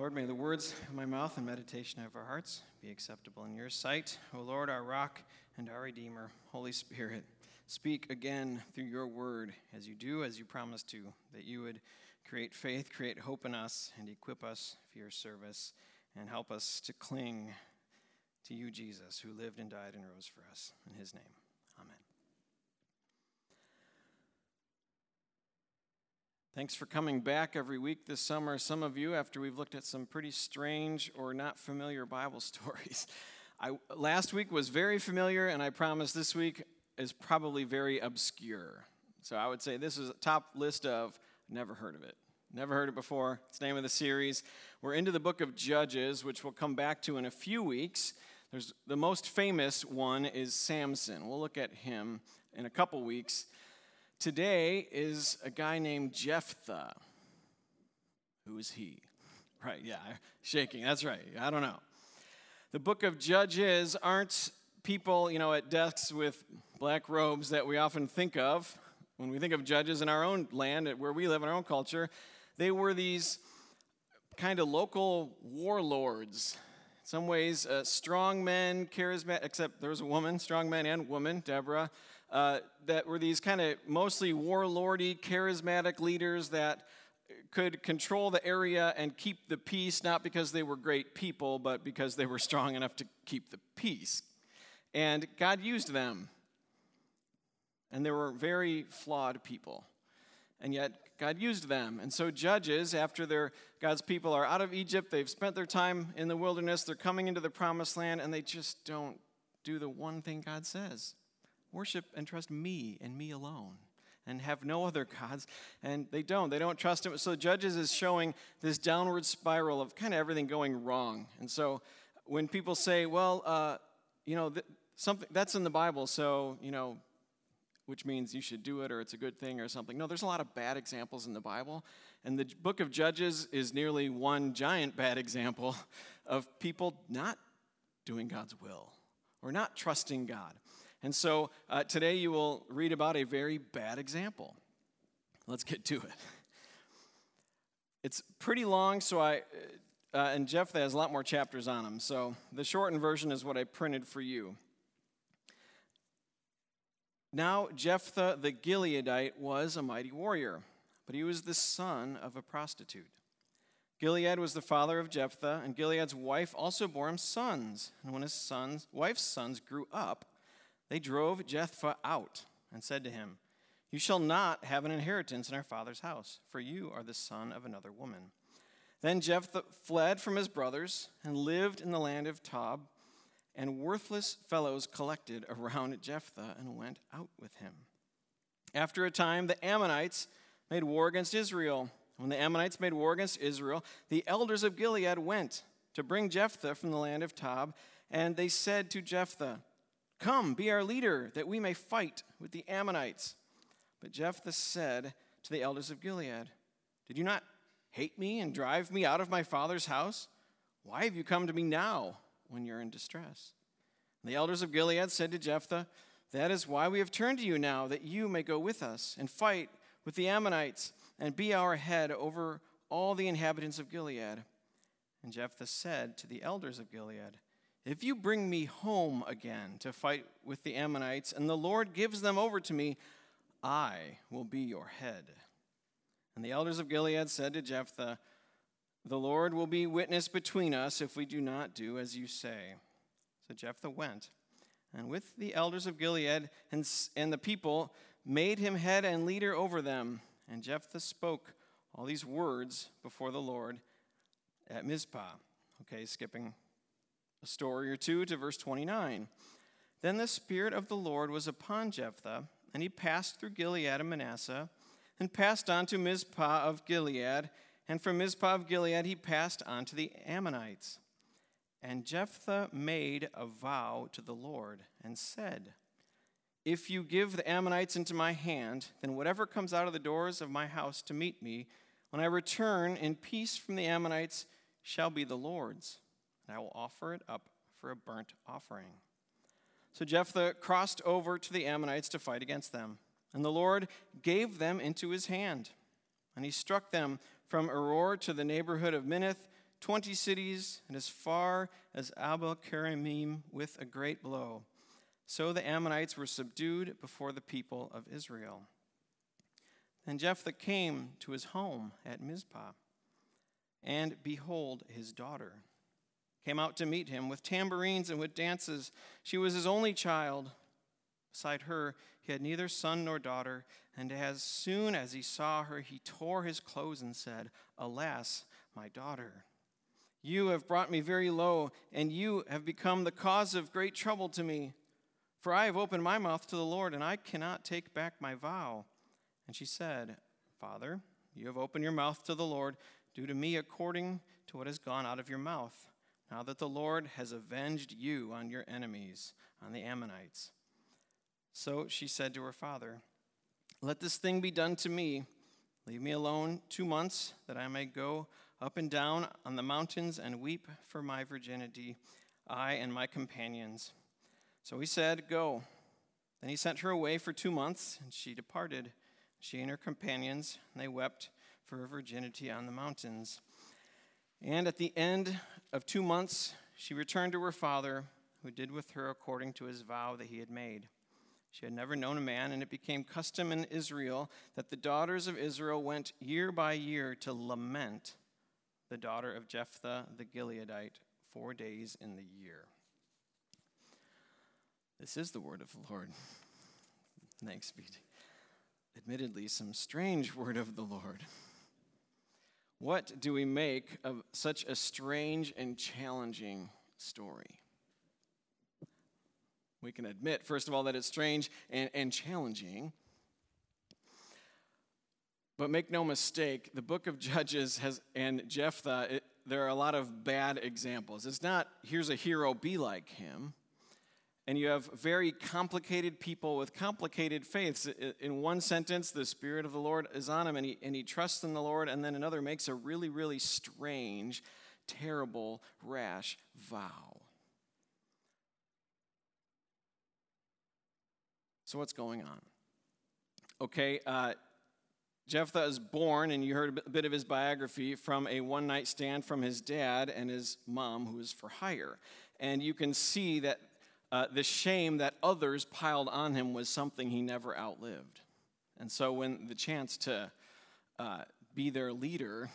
Lord, may the words of my mouth and meditation of our hearts be acceptable in your sight. O Lord, our rock and our Redeemer, Holy Spirit, speak again through your word as you do, as you promised to, that you would create faith, create hope in us, and equip us for your service, and help us to cling to you, Jesus, who lived and died and rose for us. In his name. Thanks for coming back every week this summer. Some of you, after we've looked at some pretty strange or not familiar Bible stories. I, last week was very familiar, and I promise this week is probably very obscure. So I would say this is a top list of never heard of it. Never heard it before. It's the name of the series. We're into the book of Judges, which we'll come back to in a few weeks. There's the most famous one is Samson. We'll look at him in a couple weeks. Today is a guy named Jephthah. Who is he? Right, yeah, shaking. That's right. I don't know. The book of Judges aren't people, you know, at desks with black robes that we often think of when we think of judges in our own land, where we live in our own culture. They were these kind of local warlords. In some ways, uh, strong men, charismatic, except there was a woman, strong men and woman, Deborah, uh, that were these kind of mostly warlordy, charismatic leaders that could control the area and keep the peace, not because they were great people, but because they were strong enough to keep the peace. And God used them. And they were very flawed people. And yet, God used them. And so, judges, after their, God's people are out of Egypt, they've spent their time in the wilderness, they're coming into the promised land, and they just don't do the one thing God says worship and trust me and me alone and have no other gods. And they don't. They don't trust him. So Judges is showing this downward spiral of kind of everything going wrong. And so when people say, well, uh, you know, th- something that's in the Bible, so, you know, which means you should do it or it's a good thing or something. No, there's a lot of bad examples in the Bible. And the book of Judges is nearly one giant bad example of people not doing God's will or not trusting God. And so uh, today you will read about a very bad example. Let's get to it. It's pretty long, so I, uh, and Jephthah has a lot more chapters on them. So the shortened version is what I printed for you. Now, Jephthah the Gileadite was a mighty warrior, but he was the son of a prostitute. Gilead was the father of Jephthah, and Gilead's wife also bore him sons. And when his sons, wife's sons grew up, they drove Jephthah out and said to him, You shall not have an inheritance in our father's house, for you are the son of another woman. Then Jephthah fled from his brothers and lived in the land of Tob, and worthless fellows collected around Jephthah and went out with him. After a time, the Ammonites made war against Israel. When the Ammonites made war against Israel, the elders of Gilead went to bring Jephthah from the land of Tob, and they said to Jephthah, Come, be our leader, that we may fight with the Ammonites. But Jephthah said to the elders of Gilead, Did you not hate me and drive me out of my father's house? Why have you come to me now when you're in distress? And the elders of Gilead said to Jephthah, That is why we have turned to you now, that you may go with us and fight with the Ammonites and be our head over all the inhabitants of Gilead. And Jephthah said to the elders of Gilead, if you bring me home again to fight with the Ammonites, and the Lord gives them over to me, I will be your head. And the elders of Gilead said to Jephthah, The Lord will be witness between us if we do not do as you say. So Jephthah went, and with the elders of Gilead and, and the people, made him head and leader over them. And Jephthah spoke all these words before the Lord at Mizpah. Okay, skipping a story or two to verse 29. Then the Spirit of the Lord was upon Jephthah, and he passed through Gilead and Manasseh, and passed on to Mizpah of Gilead, and from Mizpah of Gilead he passed on to the Ammonites. And Jephthah made a vow to the Lord, and said, If you give the Ammonites into my hand, then whatever comes out of the doors of my house to meet me, when I return in peace from the Ammonites, shall be the Lord's and I will offer it up for a burnt offering. So Jephthah crossed over to the Ammonites to fight against them, and the Lord gave them into his hand. And he struck them from Aroer to the neighborhood of Minnith 20 cities and as far as Abel Keramim with a great blow. So the Ammonites were subdued before the people of Israel. And Jephthah came to his home at Mizpah, and behold, his daughter came out to meet him with tambourines and with dances. She was his only child. Beside her, he had neither son nor daughter, and as soon as he saw her, he tore his clothes and said, Alas, my daughter. You have brought me very low, and you have become the cause of great trouble to me. For I have opened my mouth to the Lord, and I cannot take back my vow. And she said, Father, you have opened your mouth to the Lord. Do to me according to what has gone out of your mouth, now that the Lord has avenged you on your enemies, on the Ammonites. So she said to her father, Let this thing be done to me. Leave me alone two months, that I may go up and down on the mountains and weep for my virginity, I and my companions. So he said, Go. Then he sent her away for two months, and she departed, she and her companions, and they wept for her virginity on the mountains. And at the end of two months, she returned to her father, who did with her according to his vow that he had made. She had never known a man, and it became custom in Israel that the daughters of Israel went year by year to lament the daughter of Jephthah the Gileadite four days in the year. This is the word of the Lord. Thanks be to admittedly some strange word of the Lord. What do we make of such a strange and challenging story? We can admit, first of all, that it's strange and, and challenging. But make no mistake, the book of Judges has, and Jephthah, it, there are a lot of bad examples. It's not, here's a hero, be like him. And you have very complicated people with complicated faiths. In one sentence, the Spirit of the Lord is on him and he, and he trusts in the Lord. And then another makes a really, really strange, terrible, rash vow. So, what's going on? Okay, uh, Jephthah is born, and you heard a bit of his biography, from a one night stand from his dad and his mom, who is for hire. And you can see that uh, the shame that others piled on him was something he never outlived. And so, when the chance to uh, be their leader,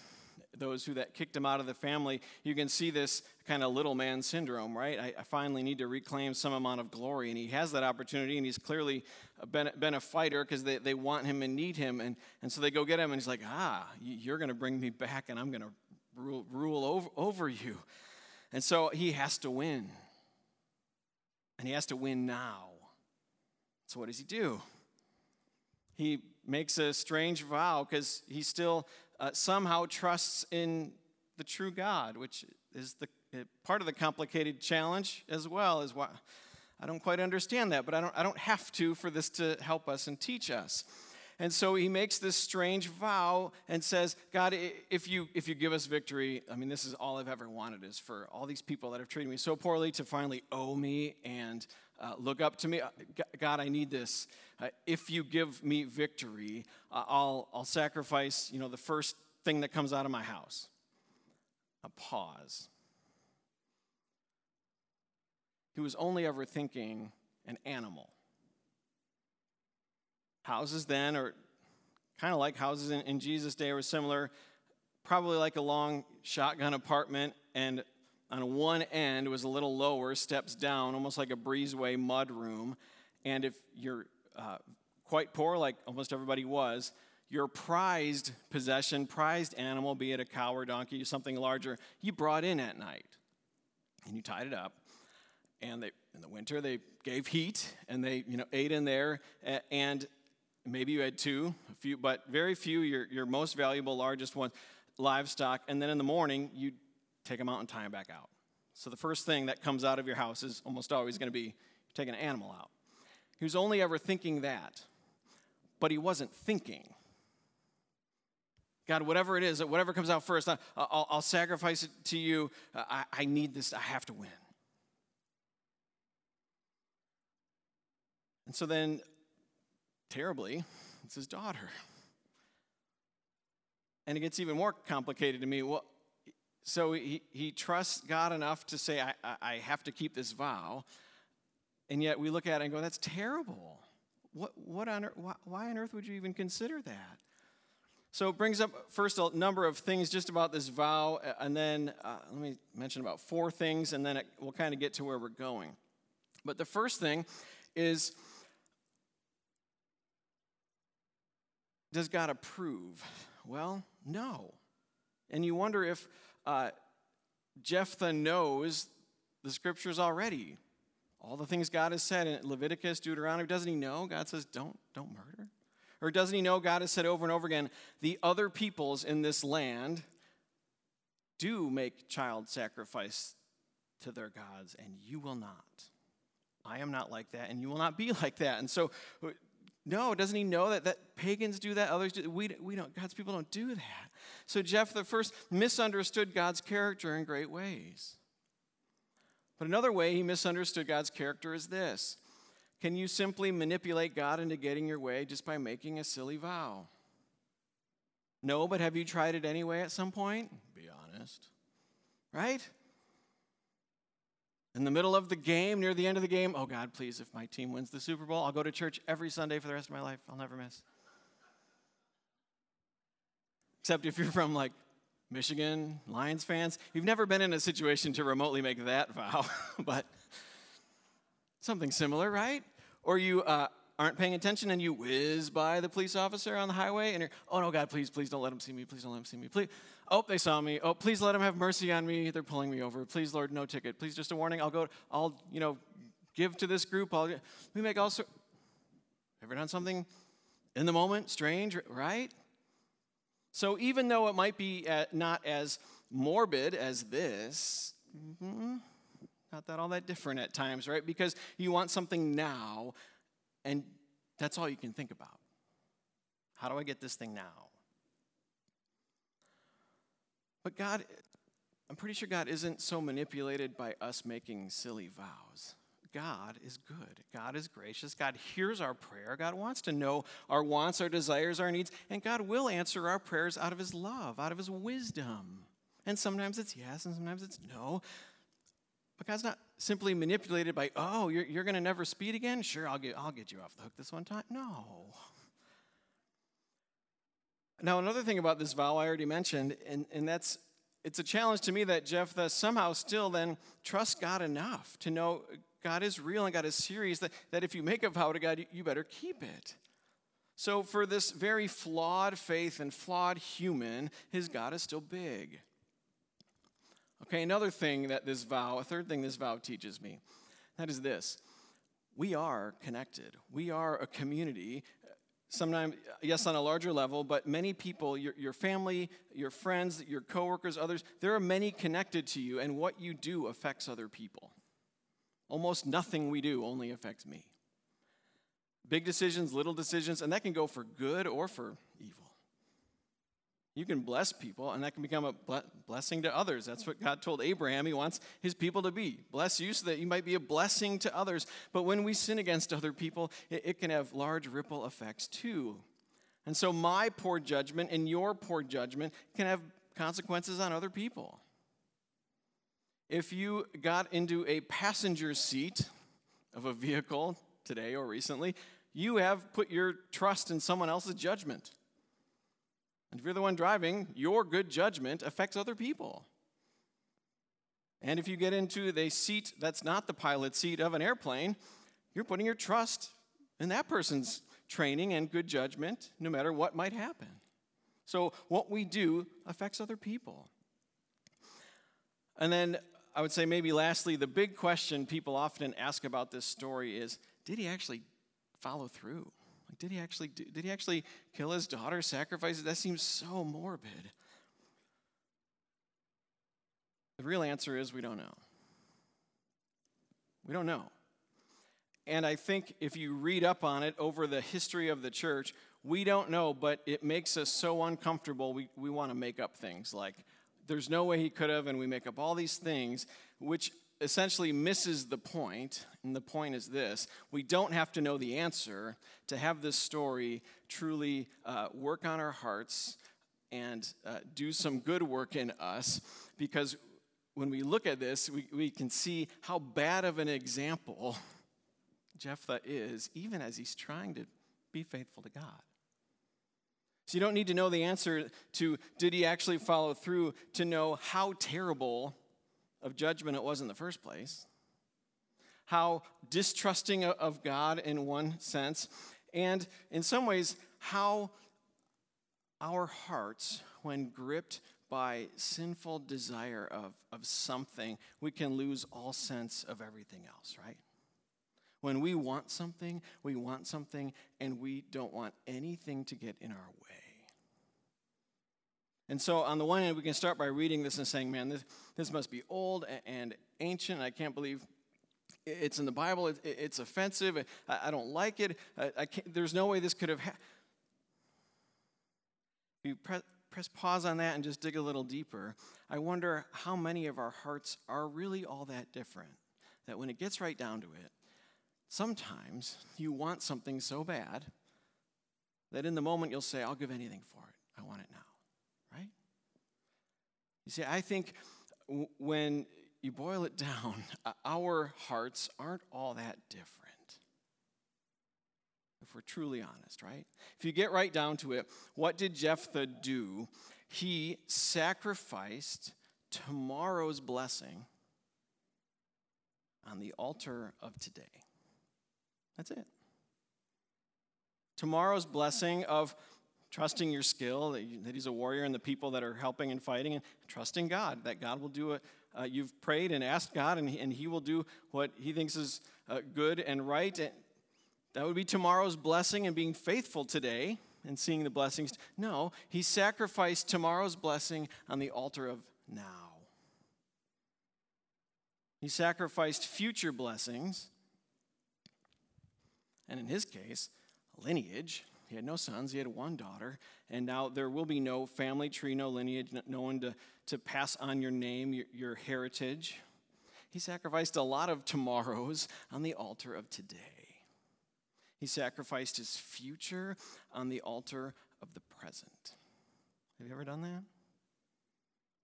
those who that kicked him out of the family, you can see this kind of little man syndrome, right? I, I, finally need to reclaim some amount of glory. And he has that opportunity, and he's clearly been, been a fighter because they, they want him and need him. And, and so they go get him, and he's like, ah, you're going to bring me back, and I'm going to rule, rule over, over you. And so he has to win. And he has to win now. So what does he do? He makes a strange vow because he still uh, somehow trusts in the true God, which is the uh, part of the complicated challenge as well. Is why I don't quite understand that, but I don't, I don't have to for this to help us and teach us. And so he makes this strange vow and says, God, if you, if you give us victory, I mean, this is all I've ever wanted is for all these people that have treated me so poorly to finally owe me and uh, look up to me. Uh, God, I need this. Uh, if you give me victory, uh, I'll, I'll sacrifice, you know, the first thing that comes out of my house. A pause. He was only ever thinking an animal. Houses then, or kind of like houses in, in Jesus' day, were similar, probably like a long shotgun apartment, and on one end was a little lower, steps down, almost like a breezeway mud room. And if you're uh, quite poor, like almost everybody was, your prized possession, prized animal, be it a cow or donkey or something larger, you brought in at night. And you tied it up. And they, in the winter, they gave heat and they you know, ate in there. And maybe you had two, a few, but very few, your, your most valuable, largest ones, livestock. And then in the morning, you take them out and tie them back out. So the first thing that comes out of your house is almost always going to be taking an animal out. He was only ever thinking that, but he wasn't thinking. God, whatever it is, whatever comes out first, I, will I'll sacrifice it to you. I, I need this, I have to win. And so then, terribly, it's his daughter. And it gets even more complicated to me. Well, So he, he trusts God enough to say, I, I have to keep this vow. And yet we look at it and go, that's terrible. What, what on why, why on earth would you even consider that? So it brings up first a number of things just about this vow, and then uh, let me mention about four things, and then it, we'll kind of get to where we're going. But the first thing is Does God approve? Well, no. And you wonder if uh, Jephthah knows the scriptures already. All the things God has said in Leviticus, Deuteronomy, doesn't he know? God says, don't, don't murder. Or doesn't he know God has said over and over again, the other peoples in this land do make child sacrifice to their gods, and you will not. I am not like that, and you will not be like that. And so no, doesn't he know that, that pagans do that? Others do. We, we don't, God's people don't do that. So Jephthah first misunderstood God's character in great ways. But another way he misunderstood God's character is this Can you simply manipulate God into getting your way just by making a silly vow? No, but have you tried it anyway at some point? Be honest. Right? In the middle of the game, near the end of the game, oh God, please, if my team wins the Super Bowl, I'll go to church every Sunday for the rest of my life. I'll never miss. Except if you're from like Michigan, Lions fans, you've never been in a situation to remotely make that vow, but something similar, right? Or you uh, aren't paying attention and you whiz by the police officer on the highway and you're, oh no, God, please, please don't let him see me. Please don't let him see me. Please. Oh, they saw me. Oh, please let them have mercy on me. They're pulling me over. Please, Lord, no ticket. Please, just a warning. I'll go, I'll, you know, give to this group. I'll, we make all sorts. Ever done something in the moment, strange, right? So even though it might be uh, not as morbid as this, mm-hmm, not that all that different at times, right? Because you want something now, and that's all you can think about. How do I get this thing now? But God, I'm pretty sure God isn't so manipulated by us making silly vows. God is good. God is gracious. God hears our prayer. God wants to know our wants, our desires, our needs, and God will answer our prayers out of His love, out of His wisdom. And sometimes it's yes, and sometimes it's no. But God's not simply manipulated by, oh, you're, you're going to never speed again? Sure, I'll get, I'll get you off the hook this one time. No. Now, another thing about this vow I already mentioned, and, and that's it's a challenge to me that Jephthah somehow still then trusts God enough to know God is real and God is serious, that, that if you make a vow to God, you, you better keep it. So, for this very flawed faith and flawed human, his God is still big. Okay, another thing that this vow, a third thing this vow teaches me, that is this we are connected. We are a community sometimes, yes, on a larger level, but many people, your, your family, your friends, your coworkers, others, there are many connected to you, and what you do affects other people. Almost nothing we do only affects me. Big decisions, little decisions, and that can go for good or for evil. You can bless people, and that can become a blessing to others. That's what God told Abraham. He wants his people to be. Bless you so that you might be a blessing to others. But when we sin against other people, it, can have large ripple effects too. And so, my poor judgment and your poor judgment can have consequences on other people. If you got into a passenger seat of a vehicle today or recently, you have put your trust in someone else's judgment. And if you're the one driving, your good judgment affects other people. And if you get into the seat that's not the pilot seat of an airplane, you're putting your trust in that person's training and good judgment, no matter what might happen. So, what we do affects other people. And then I would say, maybe lastly, the big question people often ask about this story is did he actually follow through? Like, did he actually do, did he actually kill his daughter, sacrifice? That seems so morbid. The real answer is we don't know. We don't know. And I think if you read up on it over the history of the church, we don't know, but it makes us so uncomfortable, we, we want to make up things like, there's no way he could have, and we make up all these things, which essentially misses the point, and the point is this we don't have to know the answer to have this story truly uh, work on our hearts and uh, do some good work in us because when we look at this, we, we can see how bad of an example Jephthah is, even as he's trying to be faithful to God. So you don't need to know the answer to did he actually follow through to know how terrible of judgment it was in the first place, how distrusting of God in one sense, and in some ways, how our hearts, when gripped by sinful desire of, of something, we can lose all sense of everything else, right? When we want something, we want something, and we don't want anything to get in our way. And so, on the one hand, we can start by reading this and saying, man, this, this must be old and ancient. I can't believe it's in the Bible. it's offensive. I, don't like it. I, there's no way this could have happened. You press pause on that and just dig a little deeper. I wonder how many of our hearts are really all that different that when it gets right down to it, sometimes you want something so bad that in the moment you'll say, I'll give anything for it. I want it now. You see, I think when you boil it down, our hearts aren't all that different. If we're truly honest, right? If you get right down to it, what did Jephthah do? He sacrificed tomorrow's blessing on the altar of today. That's it. Tomorrow's blessing of trusting your skill, that, you, that, he's a warrior, and the people that are helping and fighting, and trusting God, that God will do it. uh, you've prayed and asked God, and and he will do what he thinks is uh, good and right. And that would be tomorrow's blessing and being faithful today and seeing the blessings. No, he sacrificed tomorrow's blessing on the altar of now. He sacrificed future blessings, and in his case, lineage he had no sons, he had one daughter, and now there will be no family tree, no lineage, no one to, to pass on your name, your, your heritage. He sacrificed a lot of tomorrows on the altar of today. He sacrificed his future on the altar of the present. Have you ever done that? Have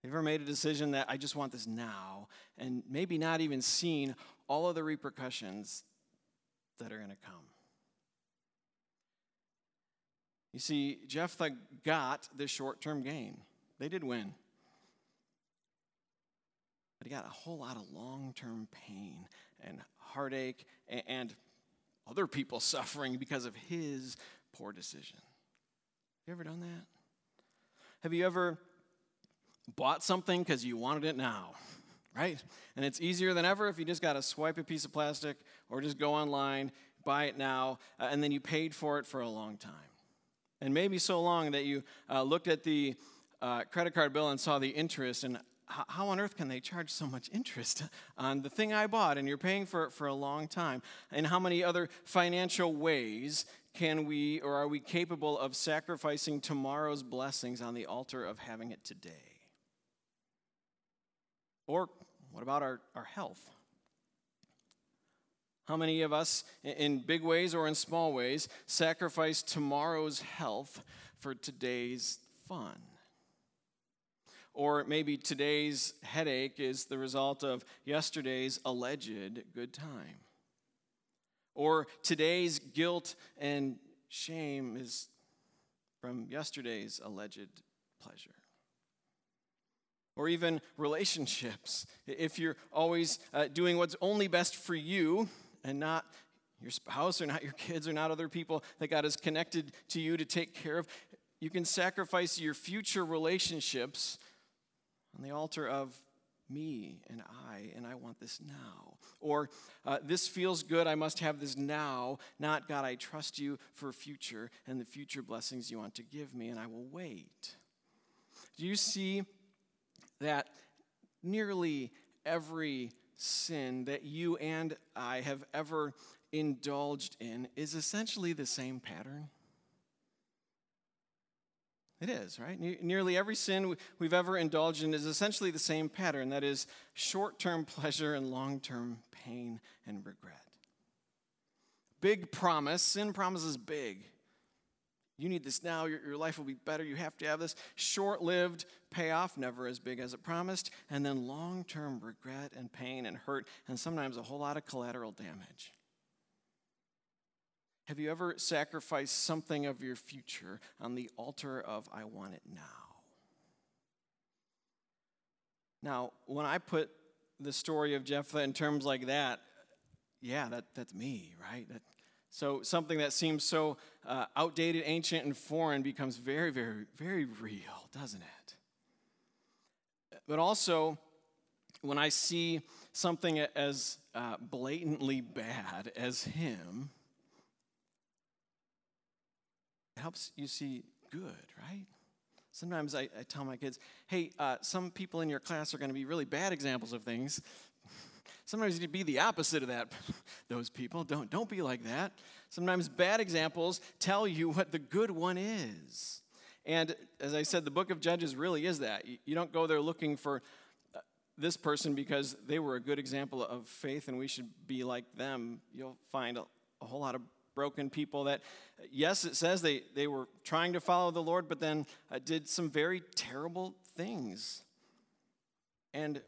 you ever made a decision that I just want this now, and maybe not even seen all of the repercussions that are going to come? You see, Jephthah got the short term gain. They did win. But he got a whole lot of long term pain and heartache and other people suffering because of his poor decision. Have you ever done that? Have you ever bought something because you wanted it now? Right? And it's easier than ever if you just got to swipe a piece of plastic or just go online, buy it now, uh, and then you paid for it for a long time and maybe so long that you uh, looked at the uh, credit card bill and saw the interest and how on earth can they charge so much interest on the thing I bought and you're paying for it for a long time? And how many other financial ways can we or are we capable of sacrificing tomorrow's blessings on the altar of having it today? Or what about our, our health? How many of us, in big ways or in small ways, sacrifice tomorrow's health for today's fun? Or maybe today's headache is the result of yesterday's alleged good time. Or today's guilt and shame is from yesterday's alleged pleasure. Or even relationships. If you're always uh, doing what's only best for you, and not your spouse or not your kids or not other people that God has connected to you to take care of. You can sacrifice your future relationships on the altar of me and I, and I want this now. Or uh, this feels good, I must have this now. Not God, I trust you for future and the future blessings you want to give me, and I will wait. Do you see that nearly every sin that you and I have ever indulged in is essentially the same pattern? It is, right? Nearly every sin we've ever indulged in is essentially the same pattern that is, short term pleasure and long term pain and regret. Big promise, sin promises big. You need this now. Your, your life will be better. You have to have this. Short lived payoff, never as big as it promised. And then long term regret and pain and hurt, and sometimes a whole lot of collateral damage. Have you ever sacrificed something of your future on the altar of I want it now? Now, when I put the story of Jephthah in terms like that, yeah, that, that's me, right? That, so something that seems so uh, outdated, ancient, and foreign becomes very, very, very real, doesn't it? But also, when I see something as uh, blatantly bad as him, it helps you see good, right? Sometimes I, I tell my kids, hey, uh, some people in your class are going to be really bad examples of things. Sometimes you need to be the opposite of that. Those people don't don't be like that. Sometimes bad examples tell you what the good one is. And as I said, the book of Judges really is that. You don't go there looking for uh, this person because they were a good example of faith and we should be like them. You'll find a, a whole lot of broken people that, yes, it says they, they were trying to follow the Lord, but then uh, did some very terrible things. And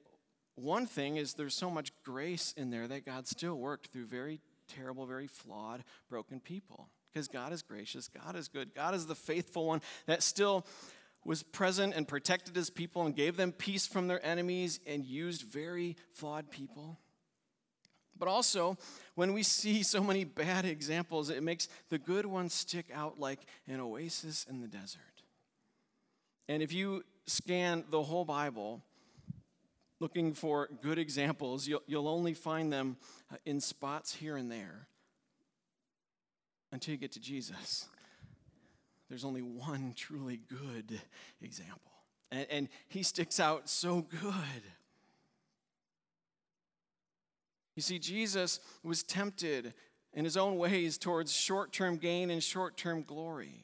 one thing is there's so much grace in there that God still worked through very terrible, very flawed, broken people. Because God is gracious, God is good, God is the faithful one that still was present and protected his people and gave them peace from their enemies and used very flawed people. But also, when we see so many bad examples, it makes the good ones stick out like an oasis in the desert. And if you scan the whole Bible looking for good examples, you'll, you'll only find them uh, in spots here and there until you get to Jesus. There's only one truly good example. And, and he sticks out so good. You see, Jesus was tempted in his own ways towards short term gain and short term glory.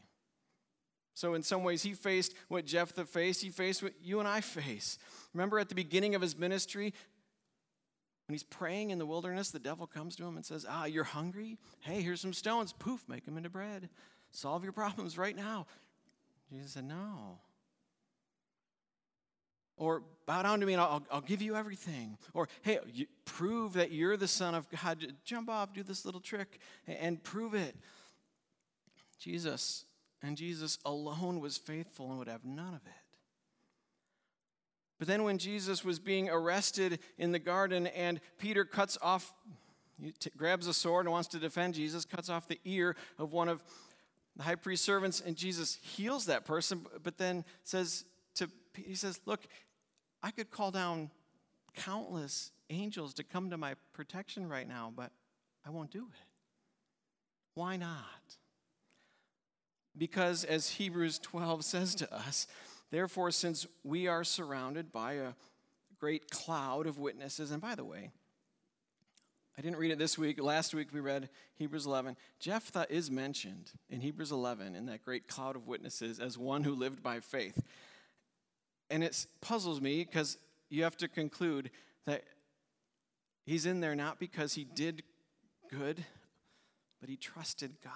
So, in some ways, he faced what Jephthah faced, he faced what you and I face. Remember at the beginning of his ministry, when he's praying in the wilderness, the devil comes to him and says, Ah, you're hungry? Hey, here's some stones. Poof, make them into bread. Solve your problems right now. Jesus said, No. Or bow down to me and I'll, I'll give you everything. Or hey, prove that you're the Son of God. Jump off, do this little trick, and prove it. Jesus and Jesus alone was faithful and would have none of it. But then, when Jesus was being arrested in the garden and Peter cuts off, grabs a sword and wants to defend Jesus, cuts off the ear of one of the high priest's servants, and Jesus heals that person, but then says to, he says, Look, I could call down countless angels to come to my protection right now, but I won't do it. Why not? Because, as Hebrews 12 says to us, therefore, since we are surrounded by a great cloud of witnesses, and by the way, I didn't read it this week. Last week we read Hebrews 11. Jephthah is mentioned in Hebrews 11 in that great cloud of witnesses as one who lived by faith. And it puzzles me because you have to conclude that he's in there not because he did good, but he trusted God,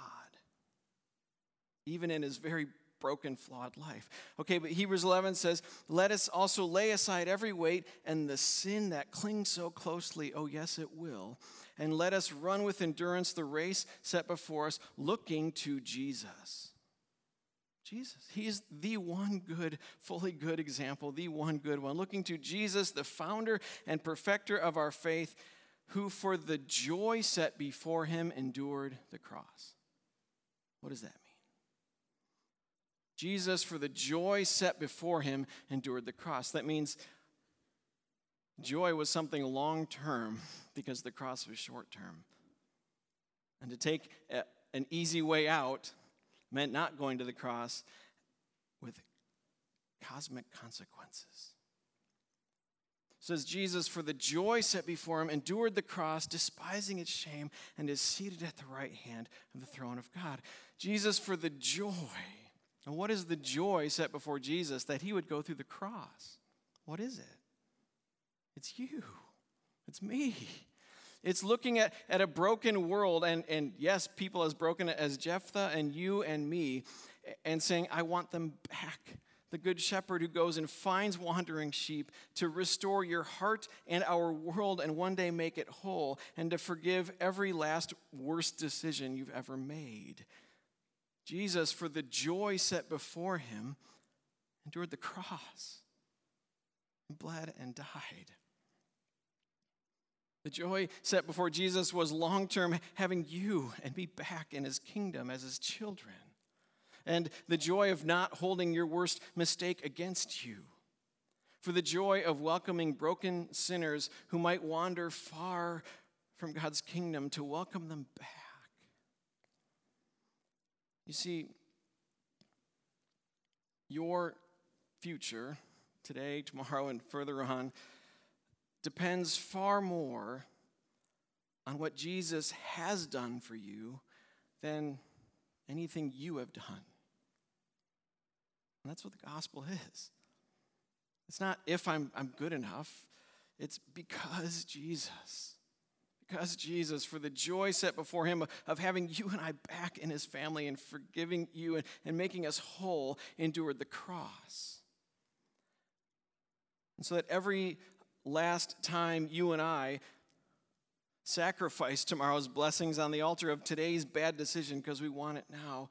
even in his very broken, flawed life. Okay, but Hebrews 11 says, Let us also lay aside every weight and the sin that clings so closely. Oh, yes, it will. And let us run with endurance the race set before us, looking to Jesus Jesus. He's the one good, fully good example, the one good one. Looking to Jesus, the founder and perfecter of our faith, who for the joy set before him endured the cross. What does that mean? Jesus, for the joy set before him, endured the cross. That means joy was something long term because the cross was short term. And to take a, an easy way out meant not going to the cross with cosmic consequences. says Jesus, for the joy set before him, endured the cross, despising its shame, and is seated at the right hand of the throne of God. Jesus, for the joy. And what is the joy set before Jesus that he would go through the cross? What is it? It's you, it's me. It's looking at, at a broken world, and, and yes, people as broken as Jephthah and you and me, and saying, I want them back. The good shepherd who goes and finds wandering sheep to restore your heart and our world and one day make it whole, and to forgive every last worst decision you've ever made. Jesus, for the joy set before him, endured the cross, and bled and died. The joy set before Jesus was long term having you and me back in his kingdom as his children. And the joy of not holding your worst mistake against you. For the joy of welcoming broken sinners who might wander far from God's kingdom to welcome them back. You see, your future, today, tomorrow, and further on, depends far more on what Jesus has done for you than anything you have done. And that's what the gospel is. It's not if I'm, I'm good enough, it's because Jesus. Because Jesus, for the joy set before him of having you and I back in his family and forgiving you and, and making us whole, endured the cross. And so that every last time you and I sacrifice tomorrow's blessings on the altar of today's bad decision because we want it now,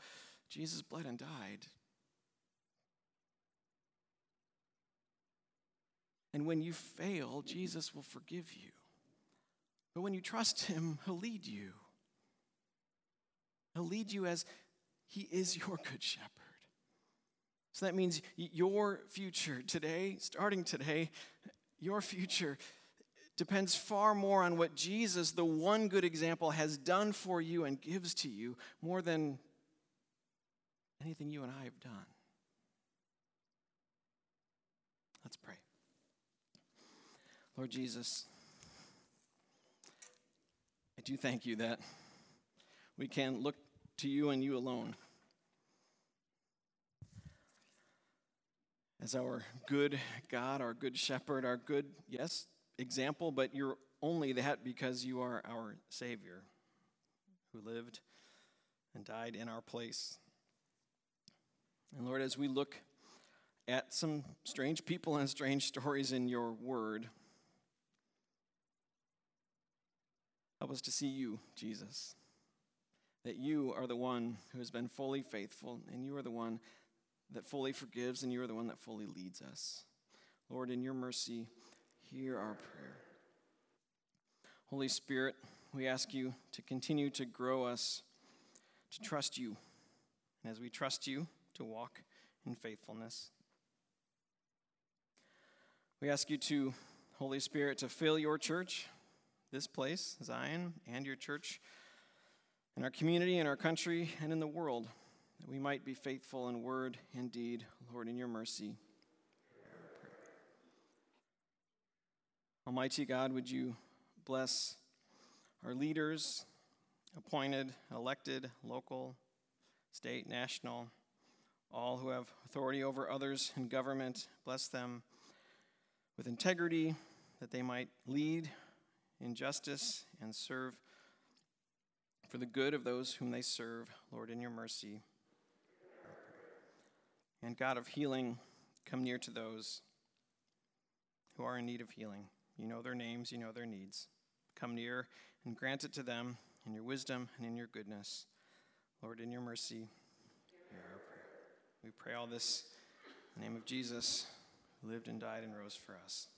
Jesus bled and died. And when you fail, Jesus will forgive you. But when you trust Him, He'll lead you. He'll lead you as He is your good shepherd. So that means your future today, starting today, your future depends far more on what Jesus, the one good example, has done for you and gives to you more than anything you and I have done. Let's pray. Lord Jesus, I do thank you that we can look to you and you alone. as our good God, our good shepherd, our good, yes, example, but you're only that because you are our Savior who lived and died in our place. And Lord, as we look at some strange people and strange stories in your word, help us to see you, Jesus. That you are the one who has been fully faithful, and you are the one that fully forgives, and you are the one that fully leads us. Lord, in your mercy, hear our prayer. Holy Spirit, we ask you to continue to grow us, to trust you, and as we trust you, to walk in faithfulness. We ask you to, Holy Spirit, to fill your church, this place, Zion, and your church, in our community, in our country, and in the world that we might be faithful in word and deed, Lord, in your mercy. Almighty God, would you bless our leaders, appointed, elected, local, state, national, all who have authority over others in government. Bless them with integrity, that they might lead in justice and serve for the good of those whom they serve, Lord, in your mercy. And God of healing, come near to those who are in need of healing. You know their names, you know their needs. Come near and grant it to them in your wisdom and in your goodness. Lord, in your mercy, hear our prayer. We pray all this in the name of Jesus, who lived and died and rose for us.